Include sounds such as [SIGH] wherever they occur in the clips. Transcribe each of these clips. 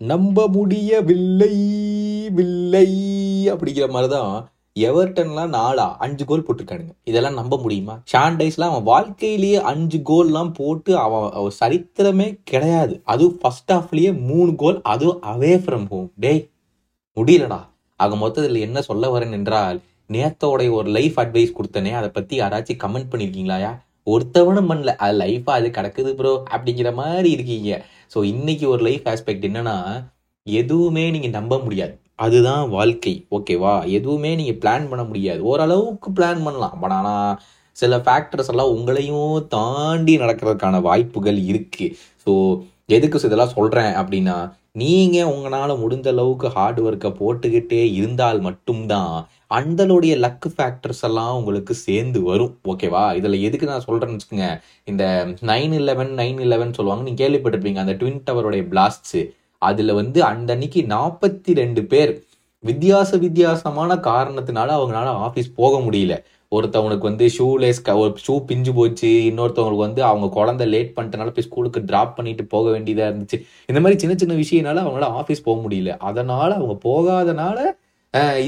நம்ப முடியவில்லை வில்லை அப்படிங்கிற மாதிரி தான் எவர்டன்லாம் நாலா அஞ்சு கோல் போட்டிருக்கானுங்க. இதெல்லாம் நம்ப முடியுமா? ஷாண்டைஸ்லாம் அவன் வாழ்க்கையிலேயே அஞ்சு கோல்லாம் போட்டு அவன் சரித்திரமே கிடையாது. அதுவும் ஃபர்ஸ்ட் ஹாஃப்லேயே மூணு கோல் அதுவும் அவே ஃப்ரம் ஹோம் டேய் முடியலடா. ஆக மொத்தத்தில் என்ன சொல்ல வரேன் என்றால் நேத்தோடைய ஒரு லைஃப் அட்வைஸ் கொடுத்தனே அதை பற்றி யாராச்சும் கமெண்ட் பண்ணியிருக்கீங்களாயா ஒருத்தவனும் பண்ணல. அது லைஃபாக அது கிடக்குது ப்ரோ அப்படிங்கிற மாதிரி இருக்கீங்க. ஸோ இன்னைக்கு ஒரு லைஃப் ஆஸ்பெக்ட் என்னன்னா எதுவுமே நீங்கள் நம்ப முடியாது. அதுதான் வாழ்க்கை. ஓகேவா எதுவுமே நீங்கள் பிளான் பண்ண முடியாது. ஓரளவுக்கு பிளான் பண்ணலாம். பட் ஆனால் சில ஃபேக்டர்ஸ் எல்லாம் உங்களையும் தாண்டி நடக்கிறதுக்கான வாய்ப்புகள் இருக்குது ஸோ எதுக்கு இதெல்லாம் சொல்கிறேன் அப்படின்னா நீங்கள் உங்களால் முடிஞ்ச அளவுக்கு ஹார்ட் ஒர்க்கை போட்டுக்கிட்டே இருந்தால் மட்டும்தான் அந்தளுடைய லக் ஃபேக்டர்ஸ் எல்லாம் உங்களுக்கு சேர்ந்து வரும். ஓகேவா இதில் எதுக்கு நான் சொல்கிறேன்னு வச்சுக்கோங்க. இந்த நைன் இலவன் நைன் இலவன் சொல்லுவாங்க. நீங்கள் கேள்விப்பட்டிருப்பீங்க. அந்த ட்வின் டவருடைய பிளாஸ்ட்ஸு அதில் வந்து அந்த அன்னைக்கு நாற்பத்தி ரெண்டு பேர். வித்தியாச வித்தியாசமான காரணத்தினால அவங்களால ஆஃபீஸ் போக முடியல. ஒருத்தவங்களுக்கு வந்து ஷூலேஸ் ஒரு ஷூ பிஞ்சு போச்சு. இன்னொருத்தவங்களுக்கு வந்து அவங்க குழந்தை லேட் பண்ணிட்டனால போய் ஸ்கூலுக்கு ட்ராப் பண்ணிட்டு போக வேண்டியதாக இருந்துச்சு. இந்த மாதிரி சின்ன சின்ன விஷயம்னால அவங்களால ஆஃபீஸ் போக முடியல. அதனால அவங்க போகாதனால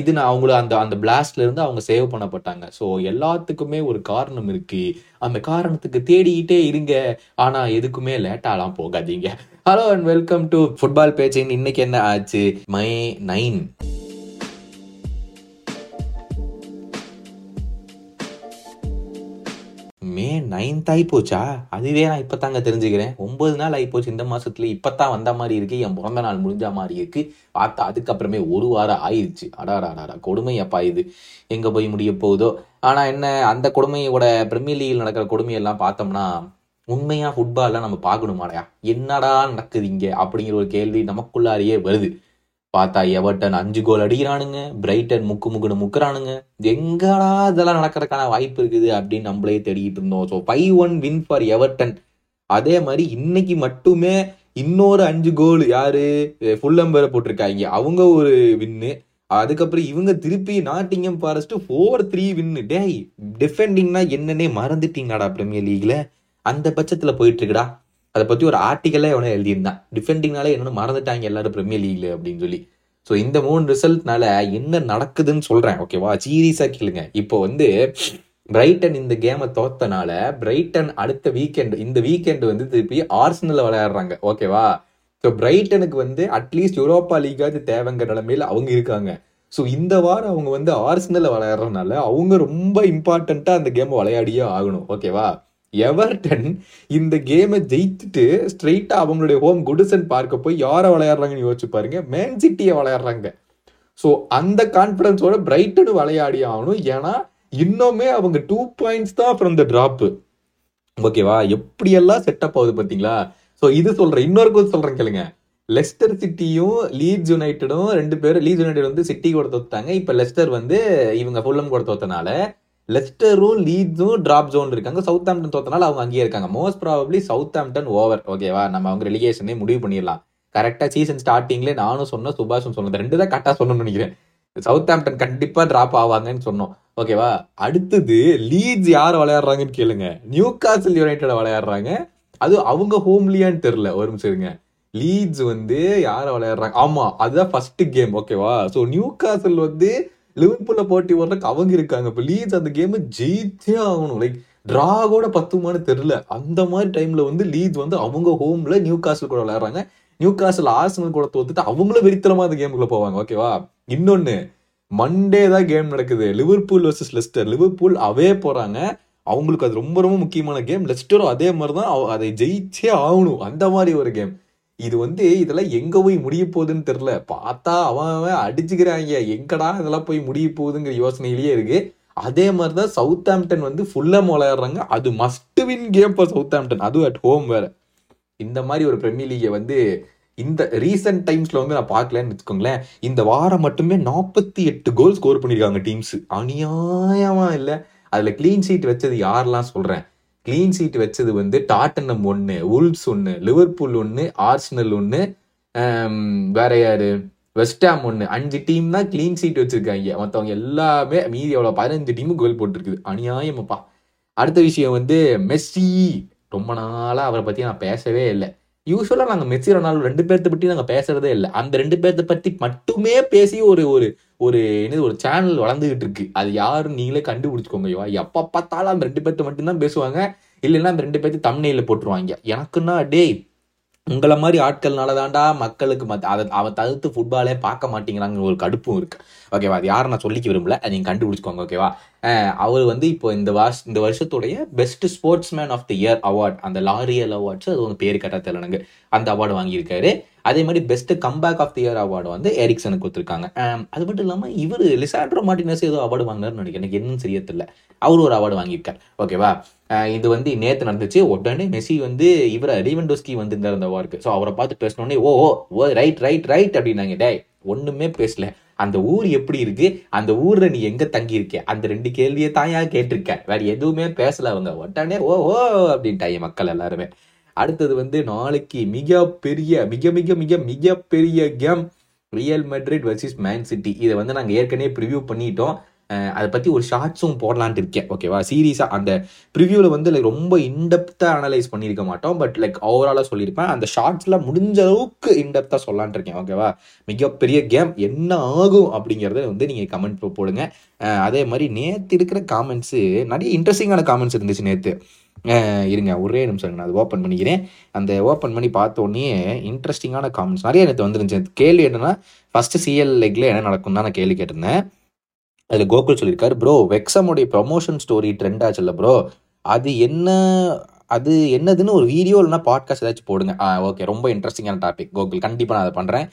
இது நான் அவங்கள அந்த அந்த பிளாஸ்ட்ல இருந்து அவங்க சேவ் பண்ணப்பட்டாங்க. ஸோ எல்லாத்துக்குமே ஒரு காரணம் இருக்கு. அந்த காரணத்துக்கு தேடிக்கிட்டே இருங்க. ஆனா எதுக்குமே லேட்டாலாம் போகாதீங்க. Hello and welcome to football பேச்சின் இன்னைக்கு என்ன ஆச்சு? மை நைன் நைன்த் ஆகி போச்சா அதுவே நான் இப்பதாங்க தெரிஞ்சுக்கிறேன். ஒன்பது நாள் ஆகி போச்சு இந்த மாசத்துல. இப்பதான் வந்த மாதிரி இருக்கு. என் பிறந்த நாள் முடிஞ்ச மாதிரி இருக்கு. பார்த்தா அதுக்கப்புறமே ஒரு வாரம் ஆயிடுச்சு அடாரா கொடுமை அப்பா இது. எங்க போய் முடிய போகுதோ? ஆனா என்ன அந்த கொடுமையோட பிரீமியர் லீகில் நடக்கிற கொடுமையெல்லாம் பார்த்தோம்னா உண்மையாக ஃபுட்பால்லாம் நம்ம பார்க்கணுமாடா. என்னடா நடக்குது இங்கே? அப்படிங்கிற ஒரு கேள்வி நமக்குள்ளாரியே வருது. பார்த்தா எவர்டன் அஞ்சு கோல் அடிக்கிறானுங்க பிரைட்டன் முக்கு முக்குன்னு முக்குறானுங்க. எங்கடா இதெல்லாம் நடக்கிறதுக்கான வாய்ப்பு இருக்குது அப்படின்னு நம்மளே தேடிக்கிட்டு இருந்தோம். So five one win for Everton. அதே மாதிரி இன்னைக்கு மட்டுமே இன்னொரு அஞ்சு கோல் யாரு? ஃபுல்லம் பேரை போட்டிருக்காங்க. அவங்க ஒரு வின்னு அதுக்கப்புறம் இவங்க திருப்பி Nottingham Forest four three win டேய் டிஃபெண்டிங்னா என்னன்னே மறந்துட்டீங்கடா பிரீமியர் லீக்ல அந்த பட்சத்துல போயிட்டு இருக்குடா. அதை பற்றி ஒரு ஆர்டிக்கலே அவனை எழுதியிருந்தான். டிஃபெண்டிங்னாலே என்னென்னு மறந்துட்டாங்க எல்லாரும் பிரீமியர் லீக்ல அப்படின்னு சொல்லி. ஸோ இந்த மூணு ரிசல்ட்னால என்ன நடக்குதுன்னு சொல்கிறேன் ஓகேவா சீரியஸாக கேளுங்க. இப்போ வந்து பிரைட்டன் இந்த கேமை தோத்தனால பிரைட்டன் அடுத்த வீக்கெண்ட் இந்த வீக்கெண்ட் வந்து திருப்பி ஆர்சனலில் விளையாடுறாங்க ஓகேவா ஸோ பிரைட்டனுக்கு வந்து அட்லீஸ்ட் யூரோப்பா லீக்காவது தேவைங்கிற நிலைமையில அவங்க இருக்காங்க. ஸோ இந்த வாரம் அவங்க வந்து ஆர்சனலில் விளையாடுறதுனால அவங்க ரொம்ப இம்பார்ட்டண்ட்டாக அந்த கேமை விளையாடியே ஆகணும் ஓகேவா எவர்டன் இந்த கேமை ஜெயித்துட்டு ஸ்ட்ரெயிட்டாக அவங்களுடைய ஹோம் குடிசன் பார்க்க போய் யாரை விளையாடுறாங்கன்னு யோசிச்சு பாருங்க. மேன் சிட்டியை விளையாடுறாங்க. ஸோ அந்த கான்ஃபிடன்ஸோட பிரைட்டனு விளையாடி ஆகணும். ஏன்னா இன்னுமே அவங்க டூ பாயிண்ட்ஸ் தான் ஃப்ரம் த ட்ராப்பு ஓகேவா எப்படியெல்லாம் செட்டப் ஆகுது பார்த்தீங்களா? ஸோ இது சொல்கிறேன் இன்னொரு சொல்கிறேன் கேளுங்க. லெஸ்டர் சிட்டியும் லீட்ஸ் யுனைட்டடும் ரெண்டு பேரும் லீட்ஸ் யுனைடெட் வந்து சிட்டி கூட தோத்தாங்க இப்போ லெஸ்டர் வந்து இவங்க ஃபுல்லம் கூட தோத்தனால லெஸ்டரும் லீட்ஸும் ட்ராப் ஜோன் இருக்காங்க. சவுத் ஆம்டன் தோத்தனால அவங்க அங்கேயே இருக்காங்க. Most probably Southampton over ஓகேவா நம்ம அவங்க ரெலிகேஷனே முடிவு பண்ணிடலாம். கரெக்டாக சீசன் ஸ்டார்டிங்லேயே நானும் சொன்னேன் சுபாஷும் சொன்னது ரெண்டு தான் கரெக்டாக சொன்னோம்னு நினைக்கிறேன். சவுத் ஆம்டன் கண்டிப்பாக ட்ராப் ஆவாங்கன்னு சொன்னோம். ஓகேவா அடுத்தது லீட்ஸ் யார் விளையாடுறாங்கன்னு கேளுங்க. நியூ காசல் யுனைடெட் விளையாடுறாங்க. அது அவங்க ஹோம்லியான்னு தெரில ஒரு நிமிஷம் இருங்க. லீட்ஸ் வந்து யாரை விளையாடுறாங்க? ஆமா அதுதான் ஃபர்ஸ்ட் கேம் ஓகேவா ஸோ நியூ காசல் வந்து லிவர்பூல்ல போட்டி வர்றதுக்கு அவங்க இருக்காங்க. இப்போ லீட்ஸ் அந்த கேம் ஜெயித்தே ஆகணும். லைக் ட்ரா கூட பத்துமான்னு தெரில அந்த மாதிரி டைம்ல வந்து லீட்ஸ் வந்து அவங்க ஹோம்ல நியூ காசில் கூட விளையாடுறாங்க. நியூ காசில் ஆர்சனல் கூட தோத்துட்டு அவங்களும் வெறித்தனமா அந்த கேமுக்குள்ள போவாங்க. ஓகேவா இன்னொன்னு மண்டே தான் கேம் நடக்குது. Liverpool versus Leicester Liverpool away போறாங்க. அவங்களுக்கு அது ரொம்ப ரொம்ப முக்கியமான கேம் லெஸ்டரும் அதே மாதிரி தான் அதை ஜெயிச்சே ஆகணும். அந்த மாதிரி ஒரு கேம் இது வந்து இதெல்லாம் எங்கே போய் முடிய போகுதுன்னு தெரில பார்த்தா அவன் அவன் அடிச்சுக்கிறாங்க. எங்கடா இதெல்லாம் போய் முடிய போகுதுங்கிற யோசனையிலேயே இருக்குது அதே மாதிரி தான் சவுத் ஆம்டன் வந்து ஃபுல்லாக விளையாடுறாங்க. அது must win game for Southampton அதுவும் அட் ஹோம் வேறு. இந்த மாதிரி ஒரு பிரீமியர் லீகை வந்து இந்த ரீசெண்ட் டைம்ஸில் வந்து நான் பார்க்கலன்னு வச்சுக்கோங்களேன். இந்த வாரம் மட்டுமே நாற்பத்தி எட்டு கோல் ஸ்கோர் பண்ணியிருக்காங்க டீம்ஸ் அநியாயமாக இல்லை. அதில் க்ளீன் ஷீட் வச்சது யாரெல்லாம் சொல்கிறேன் க்ளீன் ஷீட் வச்சது வந்து டாட்டனம் ஒன்று உல்ஸ் ஒன்று லிவர்பூல் ஒன்று ஆர்ஸ்னல் ஒன்று வேற யாரு? வெஸ்டாம் ஒன்று அஞ்சு டீம் தான் க்ளீன் ஷீட் வச்சிருக்காங்க. மற்றவங்க எல்லாமே மீதி எவ்வளோ பதினஞ்சு டீமும் கோல் போட்டிருக்குது. அநியாயமாப்பா. அடுத்த விஷயம் வந்து மெஸ்ஸி ரொம்ப நாளாக அவரை பற்றி நான் பேசவே இல்லை. யூஸ்வலாக நாங்கள் மெஸ்ஸி ரொனால்டோ ரெண்டு பேர்த்த பற்றி நாங்கள் பேசுறதே இல்லை. அந்த ரெண்டு பேர்த்த பற்றி மட்டுமே பேசி ஒரு ஒரு ஒரு என்னது ஒரு சேனல் வளர்ந்துகிட்டு இருக்கு. அது யாரும் நீங்களே கண்டுபிடிச்சிக்கோங்கய்யோ எப்போ பார்த்தாலும் அந்த ரெண்டு பேர்த்த மட்டும்தான் பேசுவாங்க. இல்லைன்னா அந்த ரெண்டு பேர்த்து தம்னையில போட்டுருவாங்க. எனக்குன்னா டேய் உங்களை மாதிரி ஆட்கள்னால தாண்டா மக்களுக்கு மத் அதை அவன் தவிர்த்து ஃபுட்பாலே பார்க்க மாட்டேங்கிறாங்க ஒரு கடுப்பும் இருக்கு. ஓகேவா? அது யாரும் நான் சொல்லிக்க விரும்பல. அதை நீங்கள் கண்டுபிடிச்சிக்கோங்க ஓகேவா? அவர் வந்து இப்போ இந்த வாஷ் இந்த வருஷத்துடைய best sports man of the year award அந்த லாரியல் அவார்ட்ஸ் அது வந்து பேர் கட்ட தெரியலனுங்க அந்த அவார்டு வாங்கியிருக்காரு. அதே மாதிரி best comeback of the year award வந்து எரிக்சனுக்கு கொடுத்துருக்காங்க. அது மட்டும் இல்லாமல் இவர் லிசாண்ட்ரோ மார்டினஸ் ஏதோ அவார்டு வாங்கினார்னு நினைக்கிறேன். எனக்கு என்னன்னு சரியா தெரியல. அவர் ஒரு அவார்டு வாங்கியிருக்கார். ஓகேவா இது வந்து நேற்று நடந்துச்சு. உடனே மெஸ்ஸி வந்து இவரை ரீவன்டோஸ்கி வந்திருந்தார் அந்த அவார்டுக்கு ஸோ அவரை பார்த்து பேசினோடனே oh oh oh right right right அப்படின்னாங்க. டே ஒன்றுமே பேசல. அந்த ஊர் எப்படி இருக்கு? அந்த ஊர்ல நீ எங்க தங்கி இருக்க அந்த ரெண்டு கேள்வியை தாயா கேட்டிருக்க. வேற எதுவுமே பேசல அவங்க. உடனே ஓ ஓ அப்படின்ட்டாங்க மக்கள் எல்லாருமே. அடுத்தது வந்து நாளைக்கு மிக பெரிய மிக மிக மிக மிக பெரிய game Real Madrid versus Man City. இதை வந்து நாங்கள் ஏற்கனவே ப்ரிவியூ பண்ணிட்டோம். அதை பற்றி ஒரு ஷார்ட்ஸும் போடலான்ட்டு இருக்கேன் ஓகேவா சீரியஸாக அந்த ப்ரிவியூவில் வந்து லைக் ரொம்ப இன்டெப்த்தாக அனலைஸ் பண்ணியிருக்க மாட்டோம் பட் லைக் ஓவராலாக சொல்லியிருப்பேன். அந்த ஷார்ட்ஸில் முடிஞ்ச அளவுக்கு இன்டெப்த்தாக சொல்லலான்ட்டு இருக்கேன் ஓகேவா மிகப்பெரிய கேம் என்ன ஆகும் அப்படிங்கிறத வந்து நீங்கள் கமெண்ட் போடுங்க. அதே மாதிரி நேற்று இருக்கிற காமெண்ட்ஸு நிறைய இன்ட்ரெஸ்டிங்கான காமெண்ட்ஸ் இருந்துச்சு நேற்று இருங்க ஒரே நிமிஷம் நான் அதை ஓப்பன் பண்ணிக்கிறேன். அந்த ஓப்பன் பண்ணி பார்த்தோன்னே இன்ட்ரெஸ்டிங்கான காமெண்ட்ஸ் நிறைய நேற்று வந்துருந்துச்சு. கேள்வி என்னன்னா ஃபஸ்ட்டு சிஎல் லெக்கில் என்ன நடக்கும் தான் நான் கேள்வி கேட்டிருந்தேன். அதில் கோகுல் சொல்லியிருக்காரு ப்ரோ வெக்ஸமுடைய ப்ரொமோஷன் ஸ்டோரி ட்ரெண்ட் ஆச்சுல்ல ப்ரோ அது என்ன அது என்னதுன்னு ஒரு வீடியோ இல்லைனா பாட்காஸ்ட் ஏதாச்சும் போடுங்க. ஆ ஓகே ரொம்ப இன்ட்ரெஸ்டிங்கான டாபிக் கோகுல் கண்டிப்பாக நான் அதை பண்ணுறேன்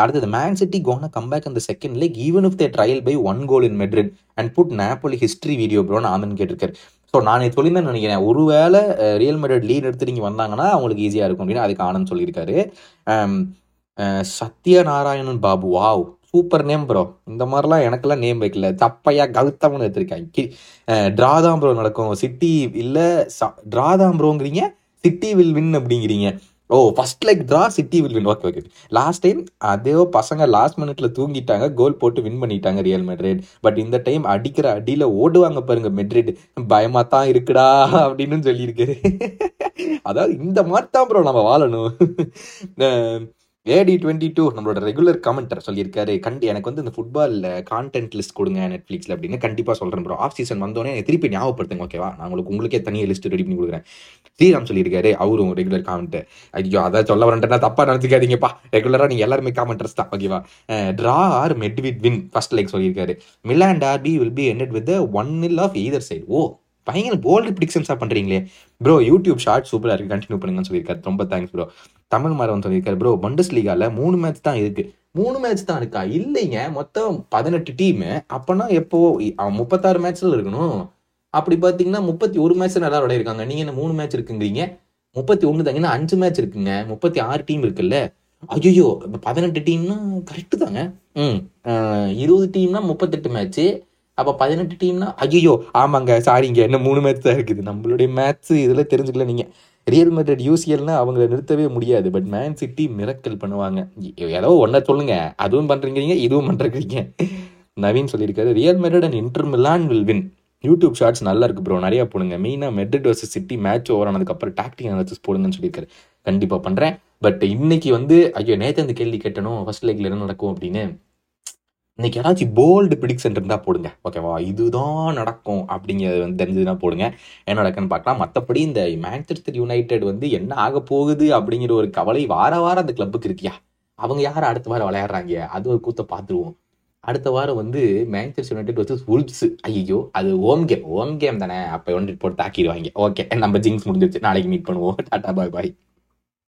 அடுத்தது மேன் சிட்டி கோனா கம்பேக் அந்த second like even if they trail by one goal in Madrid and put Napoli history video ப்ரோன்னு Aman கேட்டிருக்காரு. ஸோ நான் இது சொல்லியிருந்தேன் நினைக்கிறேன். ஒருவேளை ரியல் மெட்ரிட் லீட் எடுத்து நீங்கள் வந்தாங்கன்னா அவங்களுக்கு ஈஸியாக இருக்கும் அப்படின்னு அதுக்கு ஆனந்த் சொல்லியிருக்காரு. Sathyanarayanan Babu wow super name bro இந்த மாதிரிலாம் எனக்கெல்லாம் நேம் வைக்கல. தப்பையா கௌதம்னு எடுத்திருக்காங்க ட்ரா தான் ப்ரோ நடக்கும். சிட்டி இல்லை ட்ரா தான் ப்ரோங்கிறீங்க சிட்டி வில் வின் அப்படிங்கிறீங்க. ஓ first like draw City will win okay okay last time அதே பசங்க லாஸ்ட் மினிட்ல தூங்கிட்டாங்க. கோல் போட்டு வின் பண்ணிட்டாங்க ரியல் மெட்ரிட் பட் இந்த டைம் அடிக்கிற அடியில ஓடுவாங்க பாருங்க மெட்ரிட் பயமா தான் இருக்குடா அப்படின்னு சொல்லியிருக்காரு அதாவது இந்த மாதிரி தான் ப்ரோ நம்ம வாழணும். ஏடி டுவெண்ட்டி டூ நம்மளோட ரெகுலர் கமெண்டர் சொல்லியிருக்காரு. கண்டி எனக்கு வந்து இந்த ஃபுட்பாலில் கான்டென்ட் லிஸ்ட் கொடுங்க நெட்ஃப்ளிக்ஸில் அப்படின்னு கண்டிப்பாக சொல்கிறேன் ப்ரோ ஆஃப் சீசன் வந்தோடனே எனக்கு திருப்பி ஞாபகப்படுத்துங்க ஓகேவா நான் உங்களுக்கு உங்களுக்கே தனியாக லிஸ்ட் ரெடி பண்ணி கொடுக்குறேன். ஸ்ரீராம் சொல்லியிருக்காரு அவரும் ரெகுலர் காமெண்ட் ஐயோ அதான் சொல்ல வரேன்டா தப்பா நினச்சிக்காதீங்கப்பா. ரெகுலராக நீங்கள் எல்லாருமே காமெண்டர்ஸ் தான் ஓகேவா draw or met with win first like சொல்லியிருக்காரு. Milan derby will be ended with one all of either side oh பயங்கர போல்டு ப்ரிடிக்ஷன்ஸாக பண்ணுறீங்களே ப்ரோ யூடியூப் ஷார்ட் சூப்பராக இருக்குது கண்டினியூ பண்ணுங்கன்னு சொல்லியிருக்காரு. ரொம்ப தேங்க்ஸ் ப்ரோ தமிழ் மாறவன் சொல்லியிருக்காரு ப்ரோ பண்டஸ் லீகாவில் மூணு மேட்ச் தான் இருக்குது மூணு மேட்ச் தான் இருக்கா? இல்லைங்க. மொத்தம் பதினெட்டு டீமு அப்போனா எப்போ? முப்பத்தாறு மேட்ச்சில் இருக்கணும். அப்படி பார்த்தீங்கன்னா முப்பத்தி ஒரு மேட்ச் நல்லா விளையாடிருக்காங்க. நீங்கள் என்ன மூணு மேட்ச் இருக்குங்கிறீங்க? முப்பத்தி ஒன்று தாங்கன்னா அஞ்சு மேட்ச் இருக்குங்க. முப்பத்தி ஆறு டீம் இருக்குல்ல. ஐயோ பதினெட்டு டீம்னா கரெக்டு தாங்க. ம். இருபது டீம்னா முப்பத்தெட்டு மேட்ச்சு அப்போ பதினெட்டு டீம்னா ஐயோ ஆமாங்க சாரிங்க இன்னும் மூணு மேட்ச் தான் இருக்குது. நம்மளுடைய மேட்ச் இதில் தெரிஞ்சுக்கல நீங்கள் ரியல் மெட்ரிட் யூசிஎல்னா அவங்கள நிறுத்தவே முடியாது. பட் மேன் சிட்டி மிரக்கல் பண்ணுவாங்க. ஏதோ ஒன்றை சொல்லுங்க. அதுவும் பண்ணுறீங்க இதுவும் பண்ணுறீங்க நவீன் சொல்லியிருக்காரு Real Madrid and Inter Milan will win YouTube shorts நல்லா இருக்கு ப்ரோ நிறையா போடுங்க. மெயினாக Madrid versus City match over ஆனதுக்கப்புறம் டாக்டிக் அனாலிசிஸ் போடுங்கன்னு சொல்லியிருக்காரு. கண்டிப்பாக பண்ணுறேன் பட் இன்னைக்கு வந்து ஐயோ நேற்று அந்த கேள்வி கேட்டணும் ஃபர்ஸ்ட் லைக்ல என்ன நடக்கும் அப்படின்னு. இன்னைக்கு யாராச்சும் போல்டு ப்ரிடிக்ஷன் இருந்தால் போடுங்க. ஓகேவா இதுதான் நடக்கும் அப்படிங்கிறது வந்து தெரிஞ்சதுன்னா போடுங்க. என்ன நடக்குன்னு பார்க்கலாம். மற்றபடி இந்த மேன்செஸ்டர் யுனைடெட் வந்து என்ன ஆக போகுது அப்படிங்கிற ஒரு கவலை வார வாரம் அந்த கிளப்புக்கு இருக்கியா? அவங்க யார் அடுத்த வாரம் விளையாடுறாங்க? அது ஒரு கூத்த பார்த்துருவோம். அடுத்த வாரம் வந்து மேன்செஸ்டர் யுனைடெட் வச்சு உல்ப்ஸ் ஐயோ அது ஓம் கேம் ஓம் கேம் தானே. அப்போ யுனைடெட் போட்டு தாக்கிடுவாங்க. ஓகே நம்ம ஜிங்ஸ் முடிஞ்சிருச்சு. நாளைக்கு மீட் பண்ணுவோம். [LAUGHS] டாடா பாய் பாய்